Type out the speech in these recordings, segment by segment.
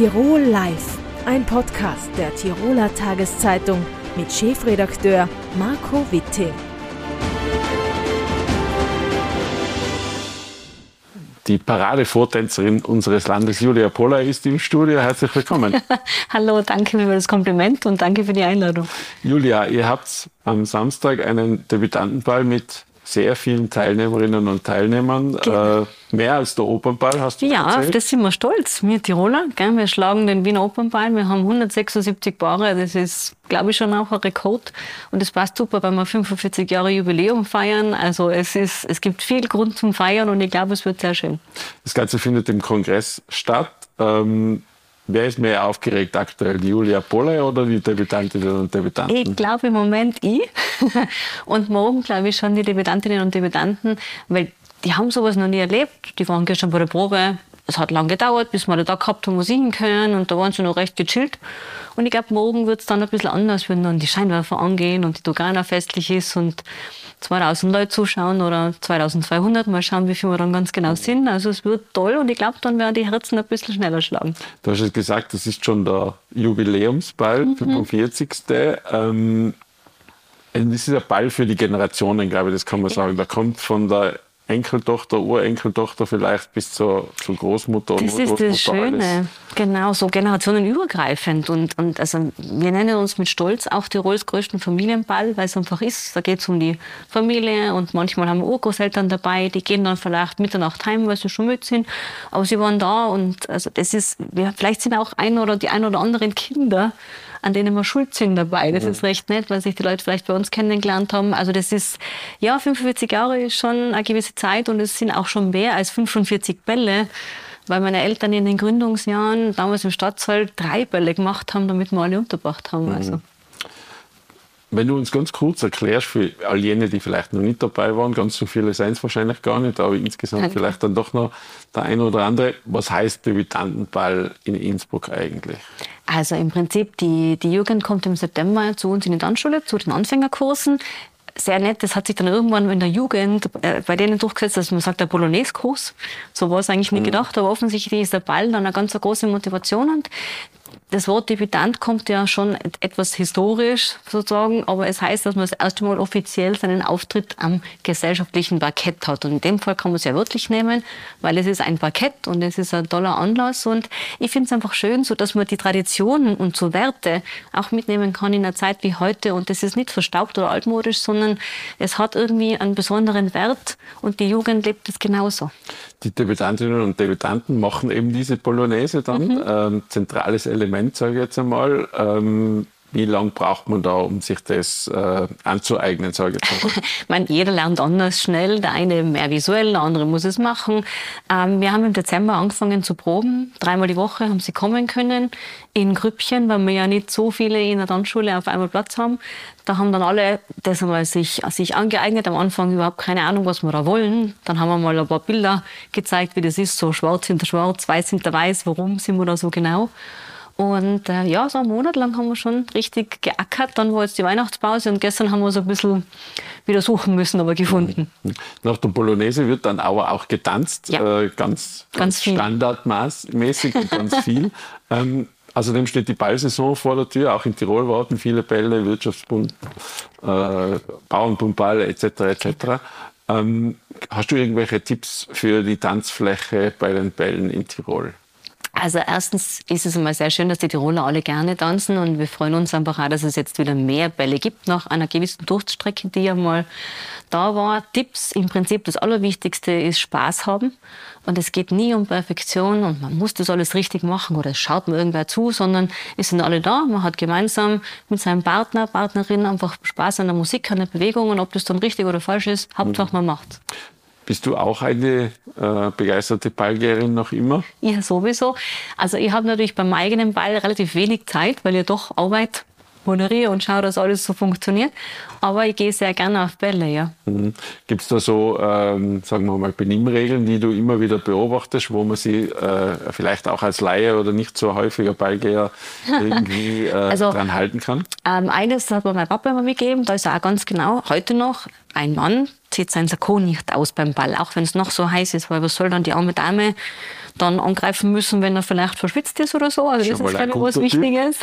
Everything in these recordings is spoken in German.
Tirol Live, ein Podcast der Tiroler Tageszeitung mit Chefredakteur Marco Witting. Die Paradevortänzerin unseres Landes, Julia Poller, ist im Studio. Herzlich willkommen. Hallo, danke für das Kompliment und danke für die Einladung. Julia, ihr habt am Samstag einen Debütantenball mit sehr vielen Teilnehmerinnen und Teilnehmern. Genau. Äh, mehr als der Opernball, hast du Ja, erzählt? auf das sind wir stolz. Wir Tiroler, gell? wir schlagen den Wiener Opernball. Wir haben 176 Paare. Das ist, glaube ich, schon auch ein Rekord. Und das passt super, weil wir 45 Jahre Jubiläum feiern. Also es, ist, es gibt viel Grund zum Feiern und ich glaube, es wird sehr schön. Das Ganze findet im Kongress statt. Ähm, Wer ist mehr aufgeregt aktuell, die Julia Polle oder die Debütantinnen und Debütanten? Ich glaube im Moment ich. und morgen glaube ich schon die Debütantinnen und Debütanten, weil die haben sowas noch nie erlebt. Die waren gestern bei der Probe. Es hat lange gedauert, bis wir da gehabt haben, wo singen können. Und da waren sie noch recht gechillt. Und ich glaube, morgen wird es dann ein bisschen anders, wenn dann die Scheinwerfer angehen und die Dogana festlich ist und 2000 Leute zuschauen oder 2200. Mal schauen, wie viele wir dann ganz genau sind. Also es wird toll und ich glaube, dann werden die Herzen ein bisschen schneller schlagen. Du hast es gesagt, das ist schon der Jubiläumsball, mhm. 45. Ähm, das ist ein Ball für die Generationen, glaube ich, das kann man sagen. Da kommt von der Enkeltochter, Urenkeltochter vielleicht bis zur, zur Großmutter und Das ist das Schöne, alles. genau, so generationenübergreifend. Und, und also wir nennen uns mit Stolz auch Tirols größten Familienball, weil es einfach ist, da geht es um die Familie und manchmal haben wir Urgroßeltern dabei, die gehen dann vielleicht Mitternacht heim, weil sie schon müde sind, aber sie waren da und also das ist, vielleicht sind auch ein oder die ein oder anderen Kinder an denen wir schuld sind dabei. Das ja. ist recht nett, weil sich die Leute vielleicht bei uns kennengelernt haben. Also das ist, ja, 45 Jahre ist schon eine gewisse Zeit und es sind auch schon mehr als 45 Bälle weil meine Eltern in den Gründungsjahren damals im Stadtsaal drei Bälle gemacht haben, damit wir alle unterbracht haben. Mhm. Also. Wenn du uns ganz kurz erklärst, für all jene, die vielleicht noch nicht dabei waren, ganz so viele seien es wahrscheinlich gar nicht, aber insgesamt Danke. vielleicht dann doch noch der eine oder andere, was heißt Debütantenball in Innsbruck eigentlich? Also im Prinzip, die, die Jugend kommt im September zu uns in die Tanzschule, zu den Anfängerkursen sehr nett. Das hat sich dann irgendwann in der Jugend äh, bei denen durchgesetzt, dass man sagt, der Bolognese-Kurs. So war es eigentlich nie mhm. gedacht, aber offensichtlich ist der Ball dann eine ganz große Motivation. Und das Wort Debütant kommt ja schon etwas historisch sozusagen, aber es heißt, dass man das erste Mal offiziell seinen Auftritt am gesellschaftlichen Parkett hat. Und in dem Fall kann man es ja wirklich nehmen, weil es ist ein Parkett und es ist ein toller Anlass. Und ich finde es einfach schön, so dass man die Traditionen und so Werte auch mitnehmen kann in einer Zeit wie heute. Und das ist nicht verstaubt oder altmodisch, sondern es hat irgendwie einen besonderen Wert und die Jugend lebt es genauso. Die Debütantinnen und Debütanten machen eben diese Polonaise dann, mhm. ähm, zentrales Element, sage ich jetzt einmal. Ähm, wie lange braucht man da, um sich das äh, anzueignen, sage ich jetzt mal? jeder lernt anders schnell. Der eine mehr visuell, der andere muss es machen. Ähm, wir haben im Dezember angefangen zu proben. Dreimal die Woche haben sie kommen können in Grüppchen, weil wir ja nicht so viele in der Tanzschule auf einmal Platz haben. Da haben dann alle das einmal sich, sich angeeignet. Am Anfang überhaupt keine Ahnung, was wir da wollen. Dann haben wir mal ein paar Bilder gezeigt, wie das ist. So schwarz hinter schwarz, weiß hinter weiß. Warum sind wir da so genau? Und äh, ja, so einen Monat lang haben wir schon richtig geackert. Dann war jetzt die Weihnachtspause und gestern haben wir so ein bisschen wieder suchen müssen, aber gefunden. Nach der Polonaise wird dann aber auch getanzt, ja. äh, ganz, ganz, standardmäßig und ganz viel. Ähm, Außerdem steht die Ballsaison vor der Tür. Auch in Tirol warten viele Bälle, Wirtschaftsbund, äh, Bauernbundball etc. etc. Ähm, hast du irgendwelche Tipps für die Tanzfläche bei den Bällen in Tirol? Also erstens ist es einmal sehr schön, dass die Tiroler alle gerne tanzen und wir freuen uns einfach auch, dass es jetzt wieder mehr Bälle gibt nach einer gewissen Durststrecke, die ja mal da war. Tipps, im Prinzip das Allerwichtigste ist Spaß haben und es geht nie um Perfektion und man muss das alles richtig machen oder es schaut mir irgendwer zu, sondern es sind alle da, man hat gemeinsam mit seinem Partner, Partnerin einfach Spaß an der Musik, an der Bewegung und ob das dann richtig oder falsch ist, Hauptsache man macht's. Bist du auch eine äh, begeisterte Ballgeherin noch immer? Ja, sowieso. Also ich habe natürlich beim eigenen Ball relativ wenig Zeit, weil ich doch Arbeit moderiere und schaue, dass alles so funktioniert. Aber ich gehe sehr gerne auf Bälle, ja. Mhm. Gibt es da so, ähm, sagen wir mal, Benimmregeln, die du immer wieder beobachtest, wo man sie äh, vielleicht auch als Laie oder nicht so häufiger Ballgeher irgendwie äh, also, dran halten kann? Ähm, eines hat mir mein Papa immer mitgegeben, da ist er auch ganz genau, heute noch, ein Mann zieht sein Sakko nicht aus beim Ball, auch wenn es noch so heiß ist, weil was soll dann die arme Dame dann angreifen müssen, wenn er vielleicht verschwitzt ist oder so. Also Schon das ist, glaube ich, was Wichtiges.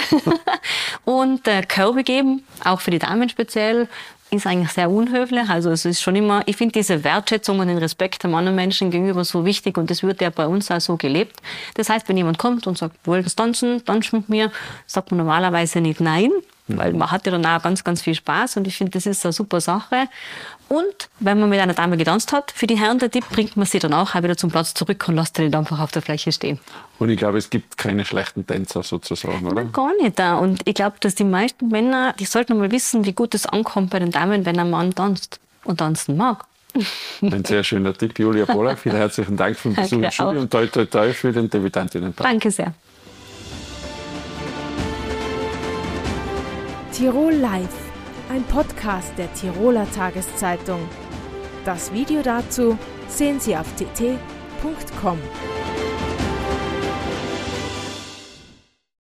und äh, Körbe geben, auch für die Damen speziell, ist eigentlich sehr unhöflich. Also es ist schon immer, ich finde diese Wertschätzung und den Respekt dem anderen Menschen gegenüber so wichtig und das wird ja bei uns auch so gelebt. Das heißt, wenn jemand kommt und sagt, wollen Sie tanzen, tanzen mit mir, sagt man normalerweise nicht nein, weil man hat ja dann auch ganz, ganz viel Spaß und ich finde, das ist eine super Sache. Und wenn man mit einer Dame getanzt hat, für die Herren der Tipp, bringt man sie dann auch wieder zum Platz zurück und lässt sie einfach auf der Fläche stehen. Und ich glaube, es gibt keine schlechten Tänzer sozusagen, oder? Nein, gar nicht. Und ich glaube, dass die meisten Männer, die sollten mal wissen, wie gut es ankommt bei den Damen, wenn ein Mann tanzt und tanzen mag. Ein sehr schöner Tipp, Julia Pollack. Vielen herzlichen Dank für den Besuch im Studio und toi toi toi für den Debütantinnen. Danke sehr. Tirol Live, ein Podcast der Tiroler Tageszeitung. Das Video dazu sehen Sie auf tt.com.